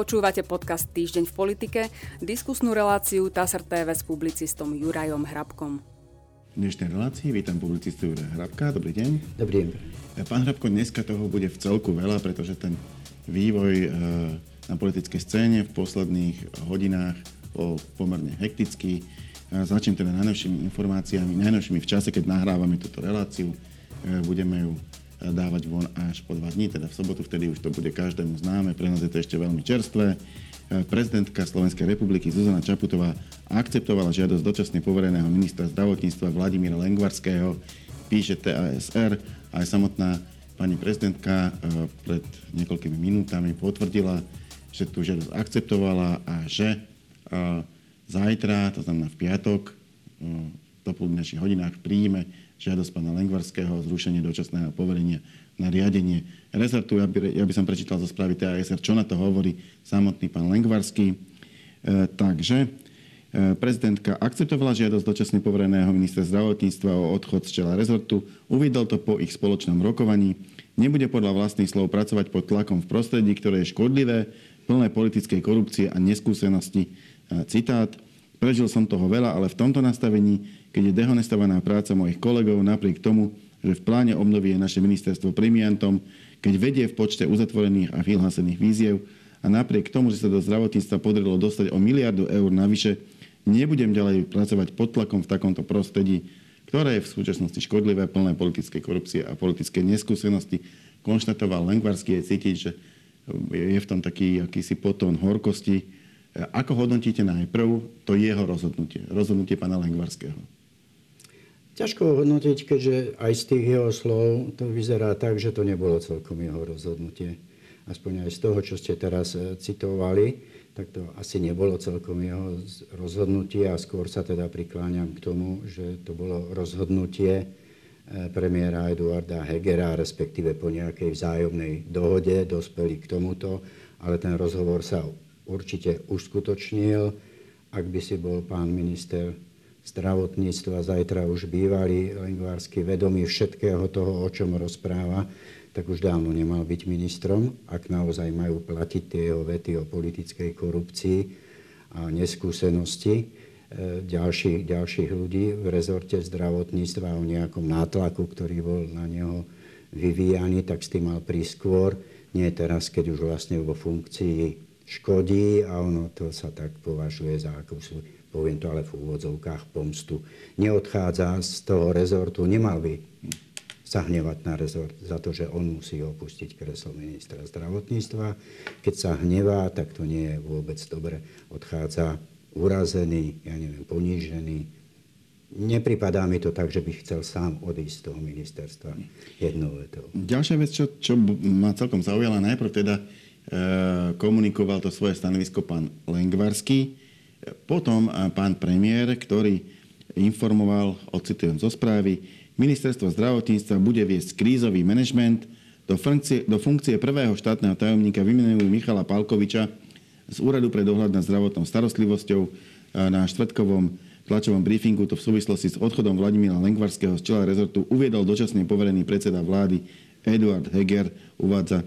Počúvate podcast Týždeň v politike, diskusnú reláciu TASR TV s publicistom Jurajom Hrabkom. V dnešnej relácii vítam publicistu Juraja Hrabka. Dobrý deň. Dobrý deň. Pán Hrabko, dneska toho bude v celku veľa, pretože ten vývoj e, na politickej scéne v posledných hodinách bol pomerne hektický. Začnem teda najnovšími informáciami, najnovšími v čase, keď nahrávame túto reláciu. E, budeme ju dávať von až po dva dní, teda v sobotu, vtedy už to bude každému známe, pre nás je to ešte veľmi čerstvé. Prezidentka Slovenskej republiky Zuzana Čaputová akceptovala žiadosť dočasne povereného ministra zdravotníctva Vladimíra Lengvarského, píše TASR, aj samotná pani prezidentka eh, pred niekoľkými minútami potvrdila, že tú žiadosť akceptovala a že eh, zajtra, to znamená v piatok, v dopoludnejších hodinách príjme žiadosť pána Lengvarského o zrušenie dočasného poverenia na riadenie rezortu. Ja by, ja by som prečítal zo správy TASR, čo na to hovorí samotný pán Lengvarský. E, takže e, prezidentka akceptovala žiadosť dočasne povereného ministra zdravotníctva o odchod z čela rezortu. Uvidel to po ich spoločnom rokovaní. Nebude podľa vlastných slov pracovať pod tlakom v prostredí, ktoré je škodlivé, plné politickej korupcie a neskúsenosti. E, citát. Prežil som toho veľa, ale v tomto nastavení, keď je dehonestovaná práca mojich kolegov, napriek tomu, že v pláne obnovy je naše ministerstvo premiantom, keď vedie v počte uzatvorených a vyhlásených víziev a napriek tomu, že sa do zdravotníctva podarilo dostať o miliardu eur navyše, nebudem ďalej pracovať pod tlakom v takomto prostredí, ktoré je v súčasnosti škodlivé, plné politickej korupcie a politickej neskúsenosti. Konštatoval Lengvarský, je cítiť, že je v tom taký akýsi potón horkosti, ako hodnotíte najprv to jeho rozhodnutie, rozhodnutie pána Lengvarského? Ťažko hodnotiť, keďže aj z tých jeho slov to vyzerá tak, že to nebolo celkom jeho rozhodnutie. Aspoň aj z toho, čo ste teraz e, citovali, tak to asi nebolo celkom jeho rozhodnutie a skôr sa teda prikláňam k tomu, že to bolo rozhodnutie e, premiéra Eduarda Hegera, respektíve po nejakej vzájomnej dohode dospeli k tomuto, ale ten rozhovor sa určite uskutočnil. Ak by si bol pán minister zdravotníctva zajtra už bývalý lingvársky vedomý všetkého toho, o čom rozpráva, tak už dávno nemal byť ministrom, ak naozaj majú platiť tie jeho vety o politickej korupcii a neskúsenosti e, ďalších, ďalších ľudí v rezorte zdravotníctva o nejakom nátlaku, ktorý bol na neho vyvíjaný, tak s tým mal prísť skôr, nie teraz, keď už vlastne vo funkcii škodí a ono to sa tak považuje za akúsi, poviem to ale v úvodzovkách, pomstu. Neodchádza z toho rezortu, nemal by sa hnevať na rezort za to, že on musí opustiť kreslo ministra zdravotníctva. Keď sa hnevá, tak to nie je vôbec dobre. Odchádza urazený, ja neviem, ponížený. Nepripadá mi to tak, že by chcel sám odísť z toho ministerstva jednou vetou. Ďalšia vec, čo, čo ma celkom zaujala, najprv teda Eh, komunikoval to svoje stanovisko pán Lengvarský. Potom pán premiér, ktorý informoval, ocitujem zo správy, ministerstvo zdravotníctva bude viesť krízový manažment. Do funkcie, do funkcie prvého štátneho tajomníka vymenujú Michala Palkoviča z Úradu pre dohľad nad zdravotnou starostlivosťou na štvrtkovom tlačovom briefingu to v súvislosti s odchodom Vladimíra Lengvarského z čela rezortu uviedol dočasne poverený predseda vlády Eduard Heger, uvádza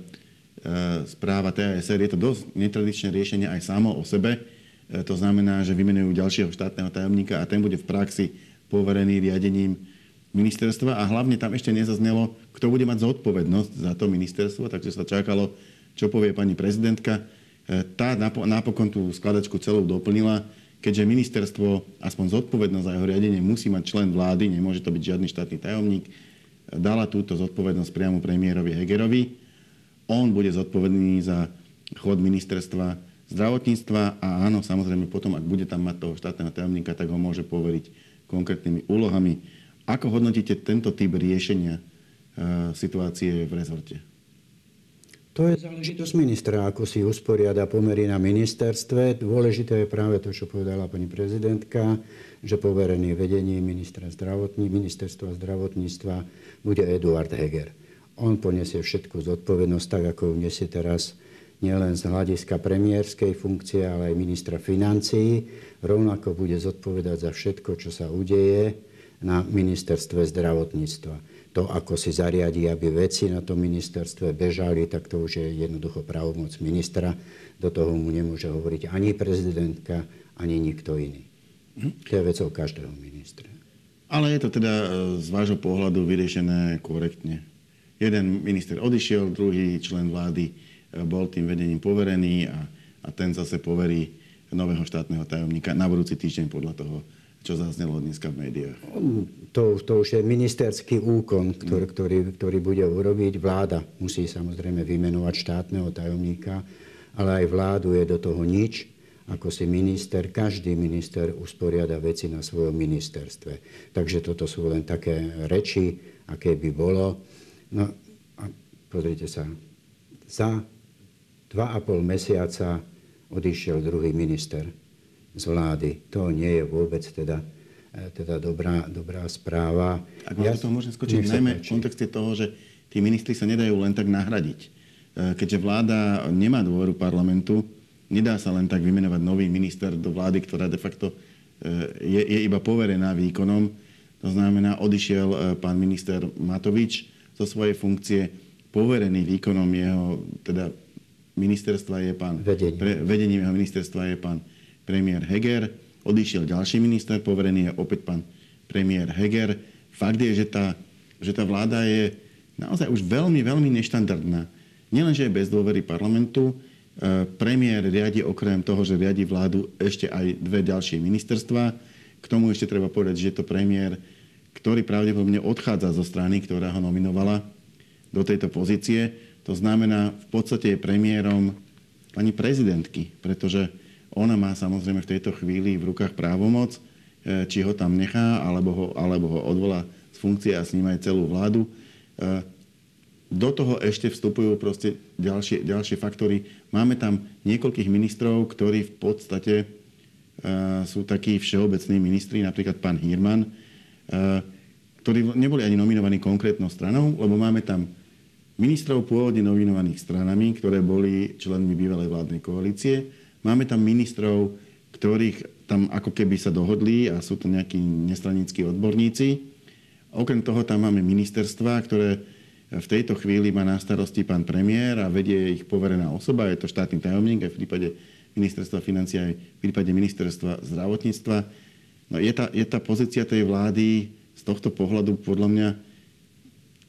E, správa TASR. Je to dosť netradičné riešenie aj samo o sebe. E, to znamená, že vymenujú ďalšieho štátneho tajomníka a ten bude v praxi poverený riadením ministerstva. A hlavne tam ešte nezaznelo, kto bude mať zodpovednosť za to ministerstvo, takže sa čakalo, čo povie pani prezidentka. E, tá napokon tú skladačku celú doplnila, keďže ministerstvo, aspoň zodpovednosť za jeho riadenie, musí mať člen vlády, nemôže to byť žiadny štátny tajomník, dala túto zodpovednosť priamo premiérovi Hegerovi. On bude zodpovedný za chod ministerstva zdravotníctva a áno, samozrejme potom, ak bude tam mať toho štátneho tajomníka, tak ho môže poveriť konkrétnymi úlohami. Ako hodnotíte tento typ riešenia e, situácie v rezorte? To je záležitosť ministra, ako si usporiada pomery na ministerstve. Dôležité je práve to, čo povedala pani prezidentka, že poverený vedením ministra zdravotní, ministerstva zdravotníctva bude Eduard Heger on poniesie všetku zodpovednosť, tak ako ju nesie teraz nielen z hľadiska premiérskej funkcie, ale aj ministra financií. Rovnako bude zodpovedať za všetko, čo sa udeje na ministerstve zdravotníctva. to, ako si zariadi, aby veci na tom ministerstve bežali, tak to už je jednoducho právomoc ministra. Do toho mu nemôže hovoriť ani prezidentka, ani nikto iný. To je vecou každého ministra. Ale je to teda e, z vášho pohľadu vyriešené korektne. Jeden minister odišiel, druhý člen vlády bol tým vedením poverený a, a ten zase poverí nového štátneho tajomníka na budúci týždeň podľa toho, čo zaznelo dneska v médiách? To, to už je ministerský úkon, ktorý, ktorý, ktorý bude urobiť. Vláda musí samozrejme vymenovať štátneho tajomníka, ale aj vládu je do toho nič. Ako si minister, každý minister usporiada veci na svojom ministerstve. Takže toto sú len také reči, aké by bolo. No a pozrite sa, za dva a pol mesiaca odišiel druhý minister z vlády. To nie je vôbec teda, e, teda dobrá, dobrá správa. Ak ja, to môžem skočiť, najmä v kontexte toho, že tí ministri sa nedajú len tak nahradiť. E, keďže vláda nemá dôveru parlamentu, nedá sa len tak vymenovať nový minister do vlády, ktorá de facto e, je, je iba poverená výkonom. To znamená, odišiel pán minister Matovič zo svojej funkcie, poverený výkonom jeho teda ministerstva je pán... Vedenie. Pre, vedením jeho ministerstva je pán premiér Heger, odišiel ďalší minister, poverený je opäť pán premiér Heger. Fakt je, že tá, že tá vláda je naozaj už veľmi, veľmi neštandardná. Nielen, že je bez dôvery parlamentu, e, premiér riadi okrem toho, že riadi vládu ešte aj dve ďalšie ministerstva. K tomu ešte treba povedať, že je to premiér, ktorý pravdepodobne odchádza zo strany, ktorá ho nominovala do tejto pozície. To znamená, v podstate je premiérom pani prezidentky, pretože ona má samozrejme v tejto chvíli v rukách právomoc, e, či ho tam nechá, alebo ho, alebo ho odvolá z funkcie a s ním aj celú vládu. E, do toho ešte vstupujú proste ďalšie, ďalšie faktory. Máme tam niekoľkých ministrov, ktorí v podstate e, sú takí všeobecní ministri, napríklad pán Hirman, ktorí neboli ani nominovaní konkrétnou stranou, lebo máme tam ministrov pôvodne nominovaných stranami, ktoré boli členmi bývalej vládnej koalície Máme tam ministrov, ktorých tam ako keby sa dohodli a sú to nejakí nestranickí odborníci. Okrem toho tam máme ministerstva, ktoré v tejto chvíli má na starosti pán premiér a vedie ich poverená osoba, je to štátny tajomník aj v prípade ministerstva financí, aj v prípade ministerstva zdravotníctva. No je, tá, je tá pozícia tej vlády z tohto pohľadu podľa mňa...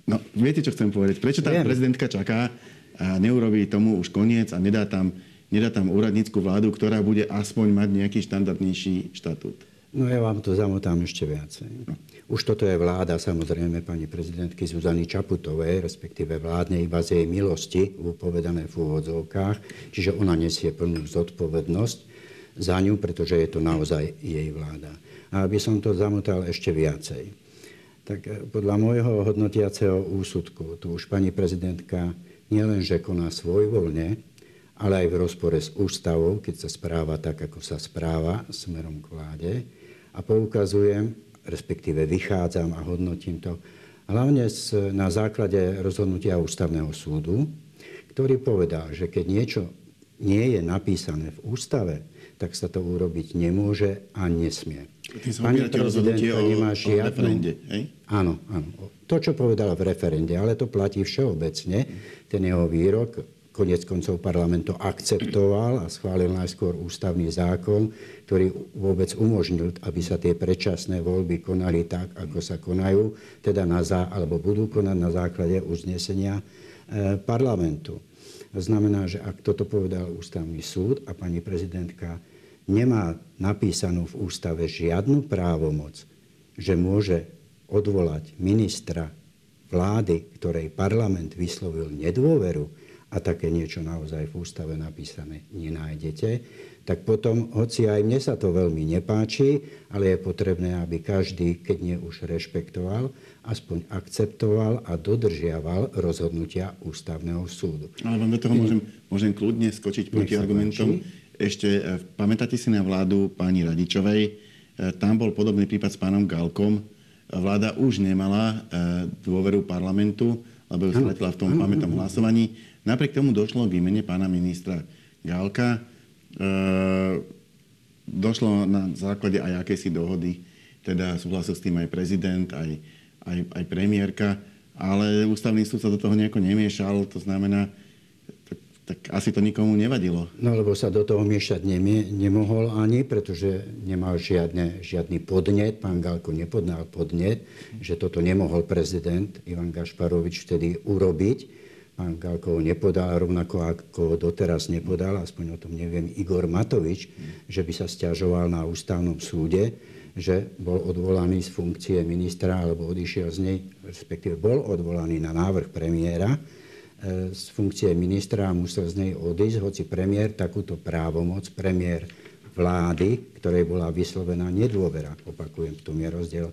No, viete, čo chcem povedať? Prečo tá prezidentka čaká a neurobí tomu už koniec a nedá tam nedá tam úradnícku vládu, ktorá bude aspoň mať nejaký štandardnejší štatút. No ja vám to zamotám ešte viacej. No. Už toto je vláda, samozrejme, pani prezidentky Zuzany Čaputovej, respektíve vládne iba z jej milosti, upovedané v úvodzovkách, čiže ona nesie plnú zodpovednosť za ňu, pretože je to naozaj jej vláda. A aby som to zamotal ešte viacej, tak eh, podľa môjho hodnotiaceho úsudku, tu už pani prezidentka nielenže koná svojvoľne, ale aj v rozpore s ústavou, keď sa správa tak, ako sa správa smerom k vláde. A poukazujem, respektíve vychádzam a hodnotím to, hlavne na základe rozhodnutia ústavného súdu, ktorý povedal, že keď niečo nie je napísané v ústave, tak sa to urobiť nemôže a nesmie. Pani prezidentka nemá žiadnu... referende, hej? Áno, áno. To, čo povedala v referende, ale to platí všeobecne. Ten jeho výrok Konec koncov parlament to akceptoval a schválil najskôr ústavný zákon, ktorý vôbec umožnil, aby sa tie predčasné voľby konali tak, ako sa konajú, teda na zá, alebo budú konať na základe uznesenia e, parlamentu. To znamená, že ak toto povedal ústavný súd a pani prezidentka nemá napísanú v ústave žiadnu právomoc, že môže odvolať ministra vlády, ktorej parlament vyslovil nedôveru, a také niečo naozaj v ústave napísané nenájdete, tak potom, hoci aj mne sa to veľmi nepáči, ale je potrebné, aby každý, keď nie už rešpektoval, aspoň akceptoval a dodržiaval rozhodnutia ústavného súdu. Ale vám do toho môžem, môžem kľudne skočiť proti argumentom. Ešte e, pamätáte si na vládu pani Radičovej? E, tam bol podobný prípad s pánom Galkom. Vláda už nemala e, dôveru parlamentu, lebo ju stratila v tom pamätnom hlasovaní Napriek tomu došlo k výmene pána ministra Gálka. E, došlo na základe aj akejsi dohody, teda súhlasil s tým aj prezident, aj, aj, aj premiérka. ale ústavný súd sa do toho nejako nemiešal, to znamená, tak, asi to nikomu nevadilo. No lebo sa do toho miešať nemohol ani, pretože nemal žiadne, žiadny podnet, pán Galko nepodnal podnet, že toto nemohol prezident Ivan Gašparovič vtedy urobiť. Pán Galko nepodal, rovnako ako ho doteraz nepodal, aspoň o tom neviem, Igor Matovič, že by sa stiažoval na ústavnom súde že bol odvolaný z funkcie ministra alebo odišiel z nej, respektíve bol odvolaný na návrh premiéra z funkcie ministra a musel z nej odísť, hoci premiér takúto právomoc, premiér vlády, ktorej bola vyslovená nedôvera, opakujem, v tom je rozdiel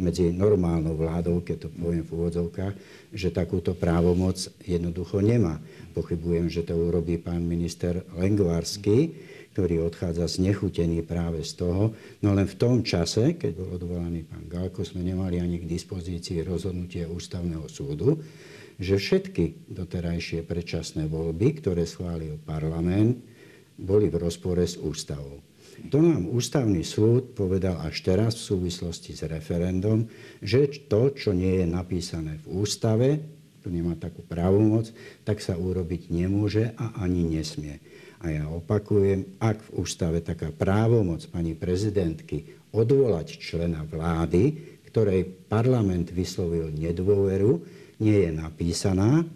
medzi normálnou vládou, keď to poviem v úvodzovkách, že takúto právomoc jednoducho nemá. Pochybujem, že to urobí pán minister Lengvarský, ktorý odchádza znechutený práve z toho. No len v tom čase, keď bol odvolaný pán Galko, sme nemali ani k dispozícii rozhodnutie ústavného súdu, že všetky doterajšie predčasné voľby, ktoré schválil parlament, boli v rozpore s ústavou. To nám ústavný súd povedal až teraz v súvislosti s referendum, že to, čo nie je napísané v ústave, to nemá takú právomoc, tak sa urobiť nemôže a ani nesmie. A ja opakujem, ak v ústave taká právomoc pani prezidentky odvolať člena vlády, ktorej parlament vyslovil nedôveru, nie je napísaná,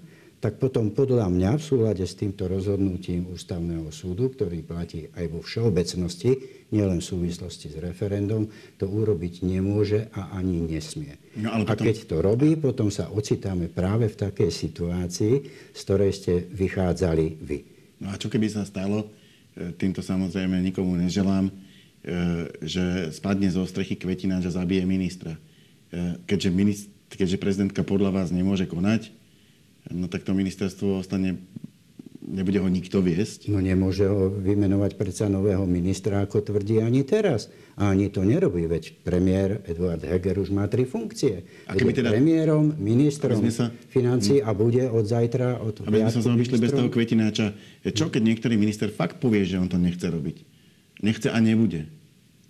tak potom podľa mňa v súlade s týmto rozhodnutím ústavného súdu, ktorý platí aj vo všeobecnosti, nielen v súvislosti s referendum, to urobiť nemôže a ani nesmie. No, ale potom... A keď to robí, potom sa ocitáme práve v takej situácii, z ktorej ste vychádzali vy. No a čo keby sa stalo, e, týmto samozrejme nikomu neželám, e, že spadne zo strechy kvetina, že zabije ministra. E, keďže, ministr, keďže prezidentka podľa vás nemôže konať, no tak to ministerstvo ostane nebude ho nikto viesť? No nemôže ho vymenovať predsa nového ministra, ako tvrdí ani teraz. A ani to nerobí, veď premiér Eduard Heger už má tri funkcie. A keby teda... premiérom, ministrom sa... financí a bude od zajtra... Od aby sme sa zaobišli bez toho kvetináča. Čo keď niektorý minister fakt povie, že on to nechce robiť? Nechce a nebude.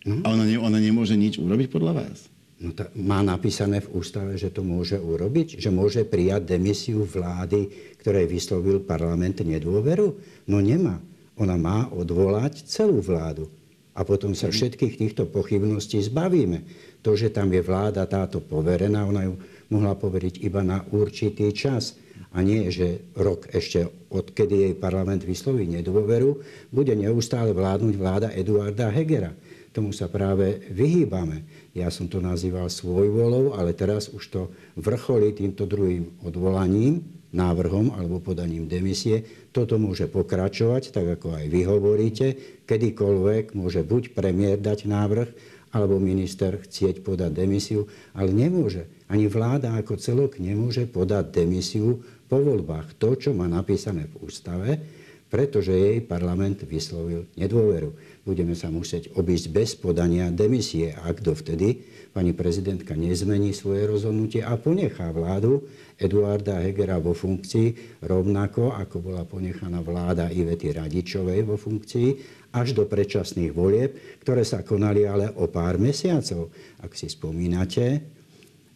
No? A ona, ne, ona nemôže nič urobiť podľa vás? No tá, má napísané v ústave, že to môže urobiť? Že môže prijať demisiu vlády, ktorej vyslovil parlament nedôveru? No nemá. Ona má odvolať celú vládu. A potom sa mhm. všetkých týchto pochybností zbavíme. To, že tam je vláda táto poverená, ona ju mohla poveriť iba na určitý čas. A nie, že rok ešte odkedy jej parlament vysloví nedôveru, bude neustále vládnuť vláda Eduarda Hegera. Tomu sa práve vyhýbame. Ja som to nazýval svojvolou, ale teraz už to vrcholí týmto druhým odvolaním, návrhom alebo podaním demisie. Toto môže pokračovať, tak ako aj vy hovoríte. Kedykoľvek môže buď premiér dať návrh, alebo minister chcieť podať demisiu, ale nemôže. Ani vláda ako celok nemôže podať demisiu po voľbách. To, čo má napísané v ústave, pretože jej parlament vyslovil nedôveru budeme sa musieť obísť bez podania demisie, ak dovtedy pani prezidentka nezmení svoje rozhodnutie a ponechá vládu Eduarda Hegera vo funkcii, rovnako ako bola ponechaná vláda Ivety Radičovej vo funkcii, až do predčasných volieb, ktoré sa konali ale o pár mesiacov. Ak si spomínate,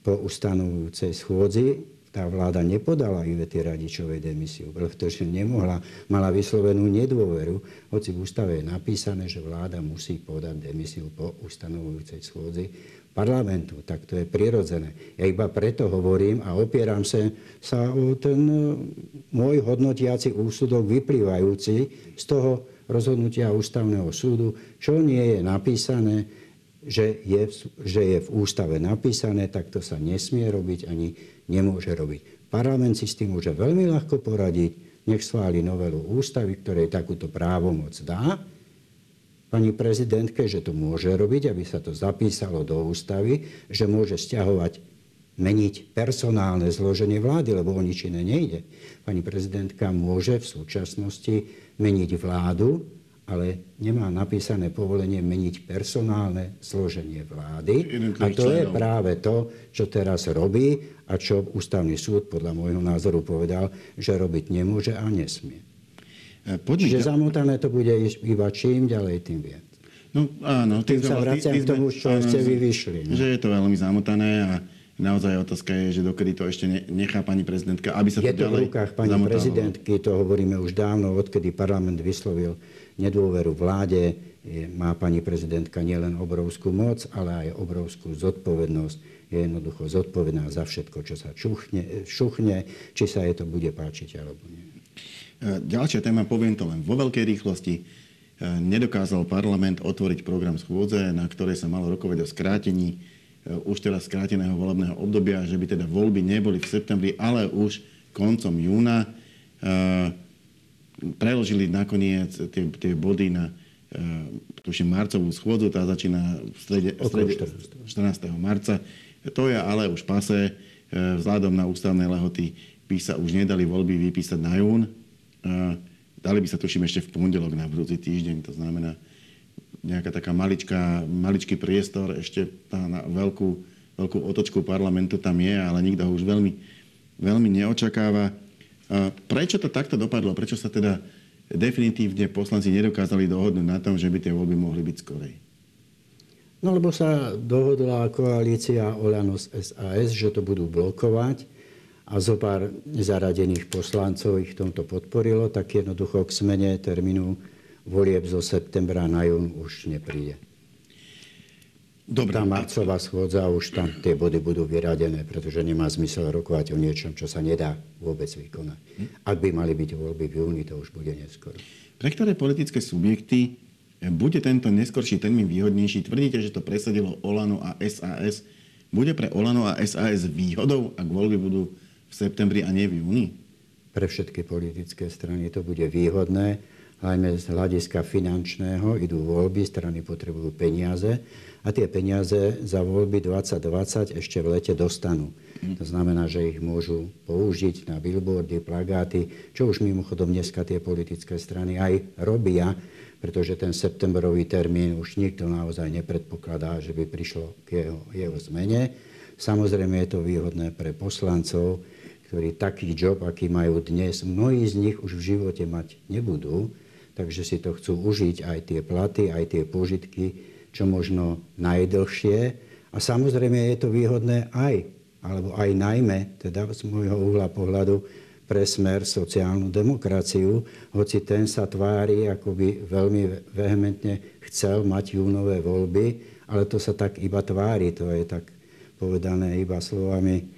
po ustanovujúcej schôdzi tá vláda nepodala Ivety Radičovej demisiu, pretože nemohla, mala vyslovenú nedôveru, hoci v ústave je napísané, že vláda musí podať demisiu po ustanovujúcej schôdzi parlamentu. Tak to je prirodzené. Ja iba preto hovorím a opieram sa, sa o ten e, môj hodnotiaci úsudok vyplývajúci z toho rozhodnutia ústavného súdu, čo nie je napísané, že je, že je v ústave napísané, tak to sa nesmie robiť ani nemôže robiť. Parlament si s tým môže veľmi ľahko poradiť, nech schváli novelu ústavy, ktorej takúto právomoc dá pani prezidentke, že to môže robiť, aby sa to zapísalo do ústavy, že môže stiahovať, meniť personálne zloženie vlády, lebo o nič iné nejde. Pani prezidentka môže v súčasnosti meniť vládu, ale nemá napísané povolenie meniť personálne zloženie vlády. A to je práve to, čo teraz robí a čo ústavný súd podľa môjho názoru povedal, že robiť nemôže a nesmie. E, poďme Čiže zamotané to bude iba čím ďalej, tým viac. No áno. Tým, tým sa vraciam k tomu, čo áno, ste vy vyšli. No. Že je to veľmi zamotané a Naozaj otázka je, že dokedy to ešte nechá pani prezidentka, aby sa je to, to v rukách pani zamotávalo. prezidentky, to hovoríme už dávno, odkedy parlament vyslovil nedôveru vláde. Má pani prezidentka nielen obrovskú moc, ale aj obrovskú zodpovednosť. Je jednoducho zodpovedná za všetko, čo sa čuchne, šuchne, či sa jej to bude páčiť alebo nie. E, ďalšia téma, poviem to len vo veľkej rýchlosti. E, nedokázal parlament otvoriť program schôdze, na ktorej sa malo rokovať o skrátení Eh, už teraz skráteného volebného obdobia, že by teda voľby neboli v septembri, ale už koncom júna. Eh, preložili nakoniec tie, tie body na tuším marcovú schôdzu, tá začína v strede, strede 14. marca. To je ale už pase, vzhľadom na ústavné lehoty by sa už nedali voľby vypísať na jún. Dali by sa tuším ešte v pondelok na budúci týždeň, to znamená nejaká taká maličká, maličký priestor, ešte tá na veľkú, veľkú otočku parlamentu tam je, ale nikto ho už veľmi, veľmi neočakáva. Prečo to takto dopadlo? Prečo sa teda definitívne poslanci nedokázali dohodnúť na tom, že by tie voľby mohli byť skorej? No lebo sa dohodla koalícia Olano SAS, že to budú blokovať a zo pár zaradených poslancov ich tomto podporilo, tak jednoducho k smene termínu volieb zo septembra na jún už nepríde. Dobre. Tá marcová schôdza, už tam tie body budú vyradené, pretože nemá zmysel rokovať o niečom, čo sa nedá vôbec vykonať. Ak by mali byť voľby v júni, to už bude neskoro. Pre ktoré politické subjekty bude tento neskorší termín výhodnejší? Tvrdíte, že to presadilo Olano a SAS. Bude pre Olano a SAS výhodou, ak voľby budú v septembri a nie v júni? Pre všetky politické strany to bude výhodné najmä z hľadiska finančného, idú voľby, strany potrebujú peniaze a tie peniaze za voľby 2020 ešte v lete dostanú. To znamená, že ich môžu použiť na billboardy, plagáty, čo už mimochodom dneska tie politické strany aj robia, pretože ten septembrový termín už nikto naozaj nepredpokladá, že by prišlo k jeho, jeho zmene. Samozrejme je to výhodné pre poslancov, ktorí taký job, aký majú dnes, mnohí z nich už v živote mať nebudú, takže si to chcú užiť aj tie platy, aj tie požitky, čo možno najdlhšie. A samozrejme je to výhodné aj, alebo aj najmä, teda z môjho uhla pohľadu, pre smer sociálnu demokraciu, hoci ten sa tvári, ako by veľmi vehementne chcel mať júnové voľby, ale to sa tak iba tvári, to je tak povedané iba slovami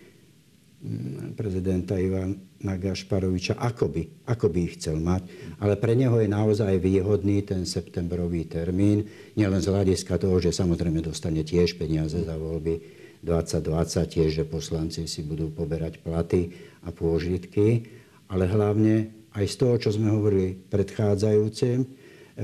mm, prezidenta Ivana na Gašparoviča, ako by, ako by ich chcel mať. Ale pre neho je naozaj výhodný ten septembrový termín, nielen z hľadiska toho, že samozrejme dostane tiež peniaze za voľby 2020, tiež, že poslanci si budú poberať platy a pôžitky, ale hlavne aj z toho, čo sme hovorili predchádzajúcim,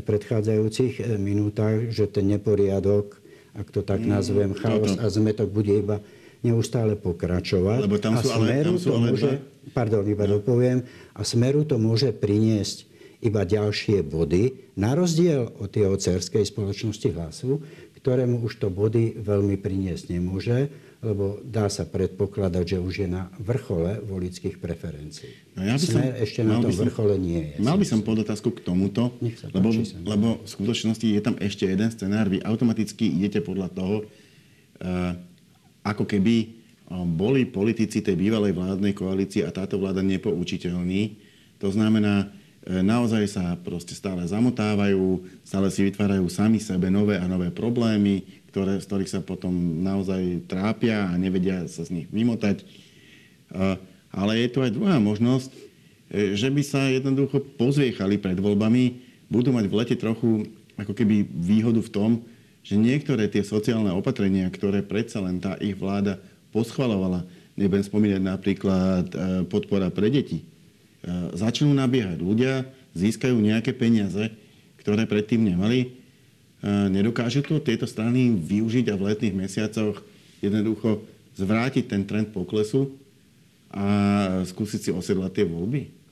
predchádzajúcich eh, minútach, že ten neporiadok, ak to tak mm, nazvem, chaos a zmetok bude iba neustále pokračovať. Lebo tam sú a ale, tam sú ale môže, pardon, iba no. dopoviem, a Smeru to môže priniesť iba ďalšie body, na rozdiel od tej cerskej spoločnosti hlasu, ktorému už to body veľmi priniesť nemôže, lebo dá sa predpokladať, že už je na vrchole volických preferencií. No ja by som, Smer ešte na tom som, vrchole nie je. Mal by som podotázku k tomuto, lebo, lebo v skutočnosti je tam ešte jeden scenár. Vy automaticky idete podľa toho, uh, ako keby boli politici tej bývalej vládnej koalície a táto vláda nepoučiteľní. To znamená, e, naozaj sa proste stále zamotávajú, stále si vytvárajú sami sebe nové a nové problémy, ktoré, z ktorých sa potom naozaj trápia a nevedia sa z nich vymotať. Ale je tu aj druhá možnosť, že by sa jednoducho pozviechali pred voľbami, budú mať v lete trochu ako keby výhodu v tom, že niektoré tie sociálne opatrenia, ktoré predsa len tá ich vláda poschvalovala, nebudem spomínať napríklad e, podpora pre deti, e, začnú nabiehať. Ľudia získajú nejaké peniaze, ktoré predtým nemali. E, nedokážu to tieto strany využiť a v letných mesiacoch jednoducho zvrátiť ten trend poklesu a skúsiť si osedlať tie voľby?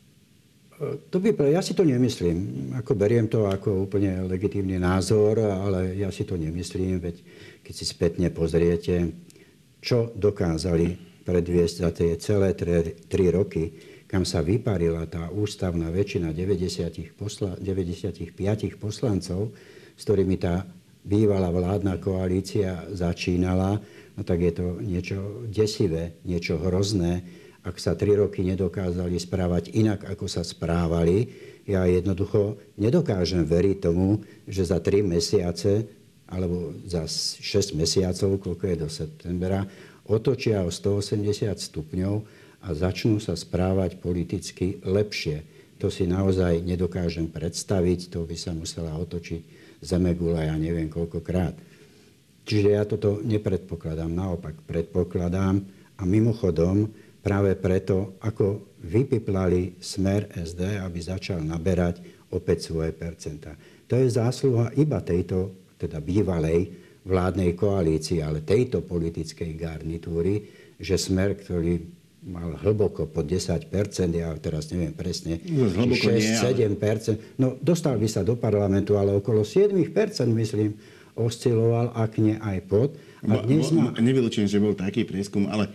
To by, ja si to nemyslím. Ako beriem to ako úplne legitímny názor, ale ja si to nemyslím, veď keď si spätne pozriete, čo dokázali predviesť za tie celé tri roky, kam sa vyparila tá ústavná väčšina 90 posla, 95 poslancov, s ktorými tá bývalá vládna koalícia začínala, no tak je to niečo desivé, niečo hrozné, ak sa tri roky nedokázali správať inak, ako sa správali. Ja jednoducho nedokážem veriť tomu, že za tri mesiace alebo za 6 mesiacov, koľko je do septembra, otočia o 180 stupňov a začnú sa správať politicky lepšie. To si naozaj nedokážem predstaviť, to by sa musela otočiť Zemegula ja neviem koľkokrát. Čiže ja toto nepredpokladám, naopak predpokladám a mimochodom práve preto, ako vypiplali smer SD, aby začal naberať opäť svoje percentá. To je zásluha iba tejto, teda bývalej vládnej koalícii, ale tejto politickej garnitúry, že smer, ktorý mal hlboko pod 10% ja teraz neviem presne, no, 6-7 no dostal by sa do parlamentu, ale okolo 7% myslím, osciloval, ak nie aj pod. A dnes má... Nevylučujem, že bol taký prieskum, ale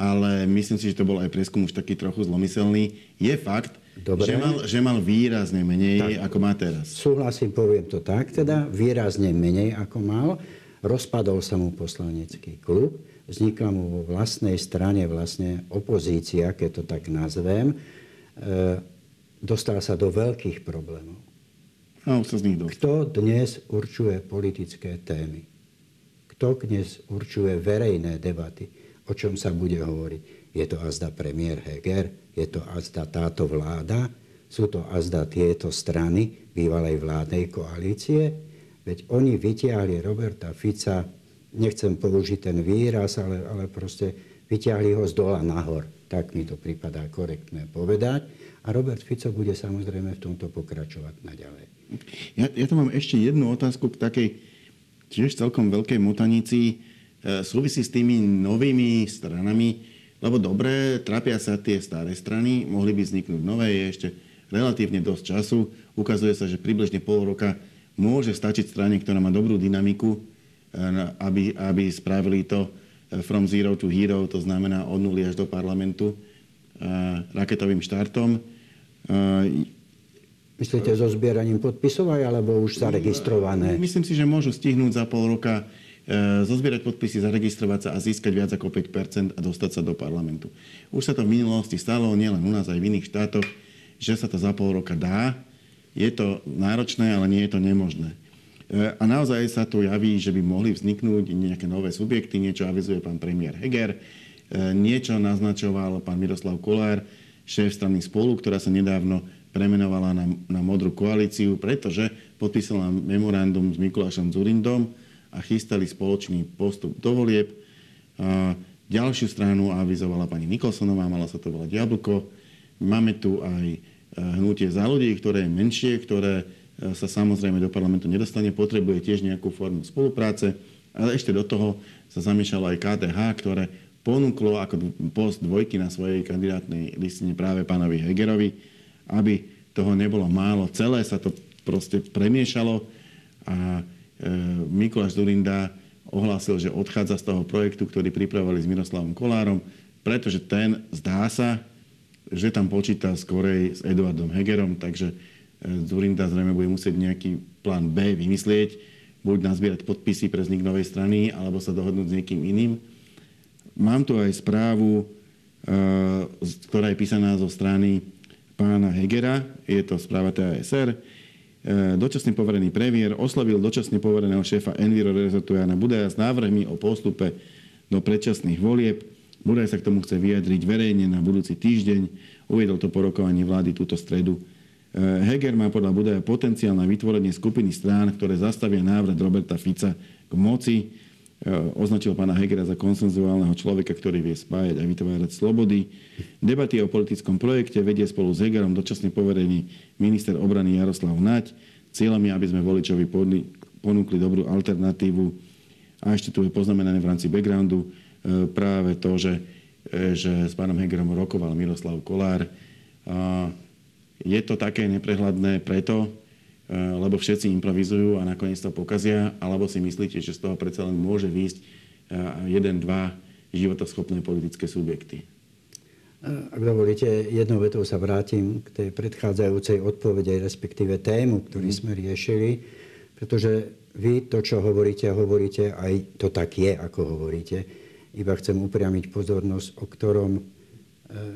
ale myslím si, že to bol aj prieskum už taký trochu zlomyselný. Je fakt, Dobre. Že, mal, že mal výrazne menej, tak, ako má teraz. Súhlasím, poviem to tak, teda výrazne menej, ako mal. Rozpadol sa mu poslanecký klub, vznikla mu vo vlastnej strane vlastne opozícia, keď to tak nazvem. E, dostal sa do veľkých problémov. A sa z nich Kto dnes určuje politické témy? Kto dnes určuje verejné debaty? O čom sa bude hovoriť. Je to azda premiér Heger, je to azda táto vláda, sú to azda tieto strany bývalej vládnej koalície, veď oni vytiahli Roberta Fica, nechcem použiť ten výraz, ale, ale proste vytiahli ho z dola nahor. Tak mi to prípadá korektné povedať. A Robert Fico bude samozrejme v tomto pokračovať naďalej. Ja, ja tu mám ešte jednu otázku k takej tiež celkom veľkej motanici E, súvisí s tými novými stranami, lebo dobre, trápia sa tie staré strany, mohli by vzniknúť nové, je ešte relatívne dosť času. Ukazuje sa, že približne pol roka môže stačiť strane, ktorá má dobrú dynamiku, e, aby, aby spravili to e, from zero to hero, to znamená od nuly až do parlamentu raketovým štartom. Myslíte so zbieraním podpisov alebo už zaregistrované? Myslím si, že môžu stihnúť za pol roka E, zozbierať podpisy, zaregistrovať sa a získať viac ako 5 a dostať sa do parlamentu. Už sa to v minulosti stalo, nielen u nás, aj v iných štátoch, že sa to za pol roka dá. Je to náročné, ale nie je to nemožné. E, a naozaj sa tu javí, že by mohli vzniknúť nejaké nové subjekty, niečo avizuje pán premiér Heger, e, niečo naznačoval pán Miroslav Kolár, šéf strany Spolu, ktorá sa nedávno premenovala na, na Modrú koalíciu, pretože podpísala memorandum s Mikulášom Zurindom, a chystali spoločný postup do volieb. Ďalšiu stranu avizovala pani Nikolsonová, mala sa to volať Jablko. Máme tu aj e, hnutie za ľudí, ktoré je menšie, ktoré e, sa samozrejme do parlamentu nedostane, potrebuje tiež nejakú formu spolupráce, ale ešte do toho sa zamiešalo aj KTH, ktoré ponúklo ako post dvojky na svojej kandidátnej listine práve pánovi Hegerovi, aby toho nebolo málo. Celé sa to proste premiešalo a Mikuláš Zurinda ohlásil, že odchádza z toho projektu, ktorý pripravovali s Miroslavom Kolárom, pretože ten zdá sa, že tam počíta skorej s Eduardom Hegerom, takže Zurinda zrejme bude musieť nejaký plán B vymyslieť, buď nazbierať podpisy pre vznik novej strany, alebo sa dohodnúť s niekým iným. Mám tu aj správu, e, ktorá je písaná zo strany pána Hegera, je to správa TASR, dočasne poverený premiér oslovil dočasne povereného šéfa Enviro rezortu Jana Budaja s návrhmi o postupe do predčasných volieb. Budaj sa k tomu chce vyjadriť verejne na budúci týždeň. Uviedol to po rokovaní vlády túto stredu. E, Heger má podľa Budaja potenciál na vytvorenie skupiny strán, ktoré zastavia návrat Roberta Fica k moci. E, označil pána Hegera za konsenzuálneho človeka, ktorý vie spájať a vytvárať slobody. Debaty o politickom projekte vedie spolu s Hegerom dočasne poverený minister obrany Jaroslav Nať. Cieľom je, aby sme voličovi ponúkli dobrú alternatívu. A ešte tu je poznamenané v rámci backgroundu e, práve to, že, e, že s pánom Hegerom rokoval Miroslav Kolár. Je to také neprehľadné preto, Eh, lebo všetci improvizujú a nakoniec to pokazia, alebo si myslíte, že z toho predsa len môže výjsť eh, jeden, dva životoschopné politické subjekty? Eh, ak dovolíte, jednou vetou sa vrátim k tej predchádzajúcej odpovede, respektíve tému, ktorý mm. sme riešili, pretože vy to, čo hovoríte, hovoríte, aj to tak je, ako hovoríte. Iba chcem upriamiť pozornosť, o ktorom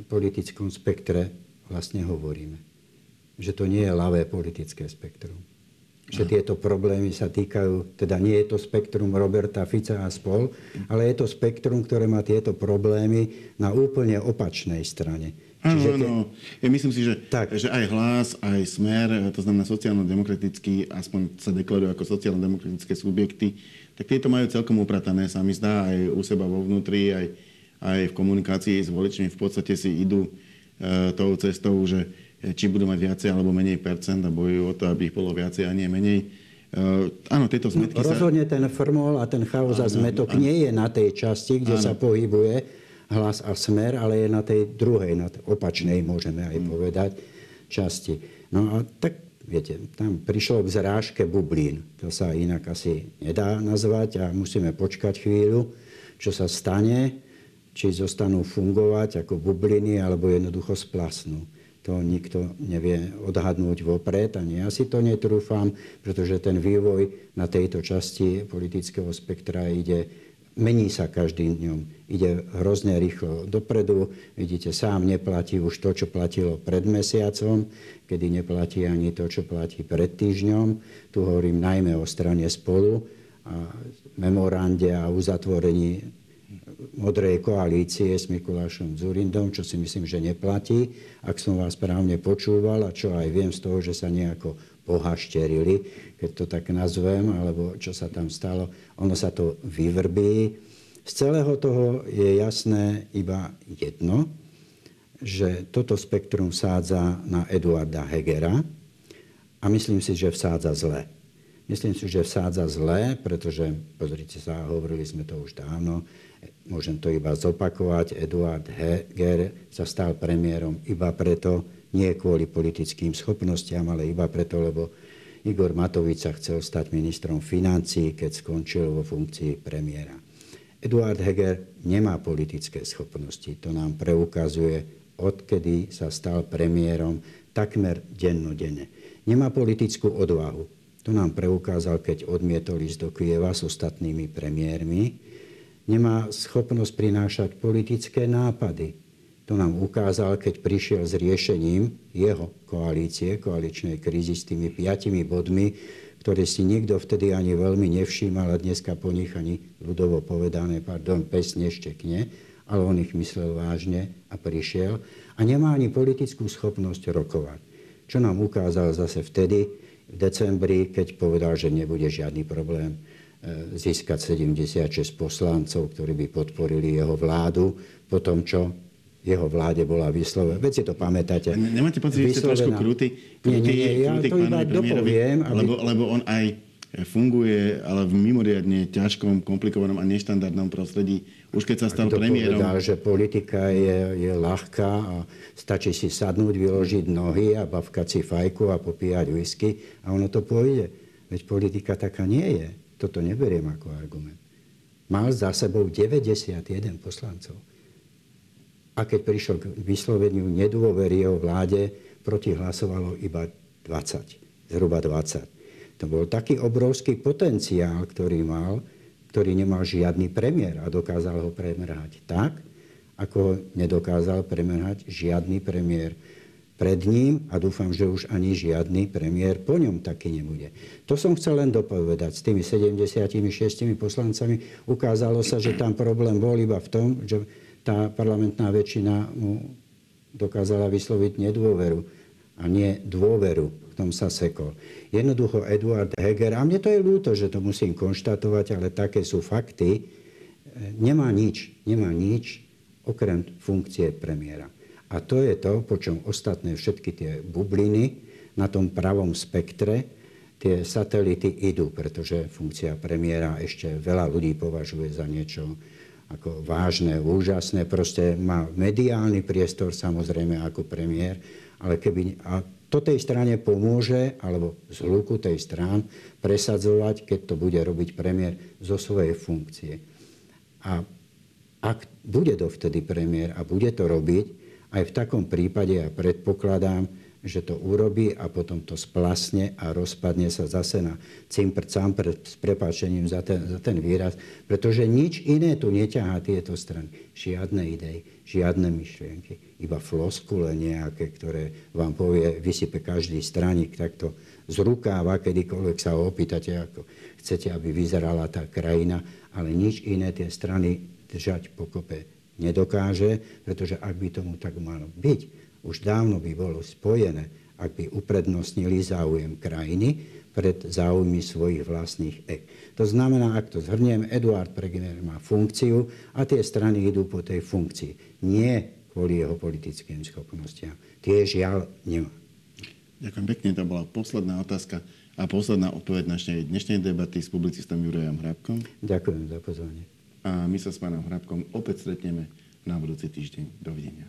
politickom spektre vlastne hovoríme. Že to nie je ľavé politické spektrum. Že tieto problémy sa týkajú, teda nie je to spektrum Roberta Fica a spol, ale je to spektrum, ktoré má tieto problémy na úplne opačnej strane. Áno, áno. Ja myslím si, že, tak. že aj hlas, aj smer, to znamená sociálno-demokratický, aspoň sa deklarujú ako sociálno-demokratické subjekty, tak tieto majú celkom upratané, sa mi zdá, aj u seba vo vnútri, aj, aj v komunikácii s voličmi v podstate si idú e, tou cestou, že či budú mať viacej alebo menej percent a bojujú o to, aby ich bolo viacej a nie menej. Uh, áno, tieto no, zmetky no, Rozhodne sa... ten frmol a ten chaos a zmetok áno, nie je na tej časti, kde áno. sa pohybuje hlas a smer, ale je na tej druhej, na tej opačnej, môžeme aj mm. povedať, časti. No a tak, viete, tam prišlo k zrážke bublín. To sa inak asi nedá nazvať a musíme počkať chvíľu, čo sa stane, či zostanú fungovať ako bubliny, alebo jednoducho splasnú. To nikto nevie odhadnúť vopred, ani ja si to netrúfam, pretože ten vývoj na tejto časti politického spektra ide, mení sa každým dňom. Ide hrozne rýchlo dopredu. Vidíte, sám neplatí už to, čo platilo pred mesiacom, kedy neplatí ani to, čo platí pred týždňom. Tu hovorím najmä o strane spolu a memorande a uzatvorení modrej koalície s Mikulášom Zurindom, čo si myslím, že neplatí, ak som vás správne počúval a čo aj viem z toho, že sa nejako pohašterili, keď to tak nazvem, alebo čo sa tam stalo. Ono sa to vyvrbí. Z celého toho je jasné iba jedno, že toto spektrum vsádza na Eduarda Hegera a myslím si, že vsádza zle. Myslím si, že vsádza zle, pretože, pozrite sa, hovorili sme to už dávno, môžem to iba zopakovať, Eduard Heger sa stal premiérom iba preto, nie kvôli politickým schopnostiam, ale iba preto, lebo Igor Matovič sa chcel stať ministrom financí, keď skončil vo funkcii premiéra. Eduard Heger nemá politické schopnosti. To nám preukazuje, odkedy sa stal premiérom takmer dennodenne. Nemá politickú odvahu. To nám preukázal, keď odmietol ísť do Kieva s ostatnými premiérmi nemá schopnosť prinášať politické nápady. To nám ukázal, keď prišiel s riešením jeho koalície, koaličnej krízy s tými piatimi bodmi, ktoré si nikto vtedy ani veľmi nevšímal a dneska po nich ani ľudovo povedané, pardon, pes neštekne, ale on ich myslel vážne a prišiel a nemá ani politickú schopnosť rokovať. Čo nám ukázal zase vtedy, v decembri, keď povedal, že nebude žiadny problém získať 76 poslancov, ktorí by podporili jeho vládu po tom, čo jeho vláde bola vyslovená. Veď si to pamätáte. Nemáte pocit, že ste trošku krúty nie, nie, nie, ja to iba dopoviem. Aby... Lebo, lebo on aj funguje, ale v mimoriadne ťažkom, komplikovanom a neštandardnom prostredí. Už keď sa stal Kto premiérom... povedal, že politika je, je ľahká a stačí si sadnúť, vyložiť nohy a bavkať si fajku a popíjať whisky a ono to pôjde. Veď politika taká nie je. Toto neberiem ako argument. Mal za sebou 91 poslancov. A keď prišiel k vysloveniu nedôvery jeho vláde, proti hlasovalo iba 20, zhruba 20. To bol taký obrovský potenciál, ktorý mal, ktorý nemal žiadny premiér a dokázal ho premerhať tak, ako ho nedokázal premerhať žiadny premiér pred ním a dúfam, že už ani žiadny premiér po ňom taký nebude. To som chcel len dopovedať. S tými 76 poslancami ukázalo sa, že tam problém bol iba v tom, že tá parlamentná väčšina mu dokázala vysloviť nedôveru a nie dôveru. Tom sa sekol. Jednoducho Eduard Heger, a mne to je ľúto, že to musím konštatovať, ale také sú fakty, nemá nič, nemá nič okrem funkcie premiéra. A to je to, po čom ostatné všetky tie bubliny na tom pravom spektre, tie satelity idú, pretože funkcia premiéra ešte veľa ľudí považuje za niečo ako vážne, úžasné. Proste má mediálny priestor samozrejme ako premiér, ale keby... A to tej strane pomôže, alebo z hluku tej strán, presadzovať, keď to bude robiť premiér zo svojej funkcie. A ak bude dovtedy premiér a bude to robiť, aj v takom prípade ja predpokladám, že to urobí a potom to splasne a rozpadne sa zase na cimpr campr s prepáčením za ten, za ten výraz, pretože nič iné tu neťahá tieto strany. Žiadne idei, žiadne myšlienky, iba floskule nejaké, ktoré vám povie, vysype každý straník takto z rukáva, kedykoľvek sa ho opýtate, ako chcete, aby vyzerala tá krajina, ale nič iné tie strany držať pokope nedokáže, pretože ak by tomu tak malo byť, už dávno by bolo spojené, ak by uprednostnili záujem krajiny pred záujmy svojich vlastných ek. To znamená, ak to zhrniem, Eduard Pregener má funkciu a tie strany idú po tej funkcii. Nie kvôli jeho politickým schopnostiam. Tie žiaľ nemá. Ďakujem pekne, to bola posledná otázka a posledná odpoveď našej dnešnej debaty s publicistom Jurajom Hrabkom. Ďakujem za pozvanie a my sa s pánom Hrabkom opäť stretneme na budúci týždeň. Dovidenia.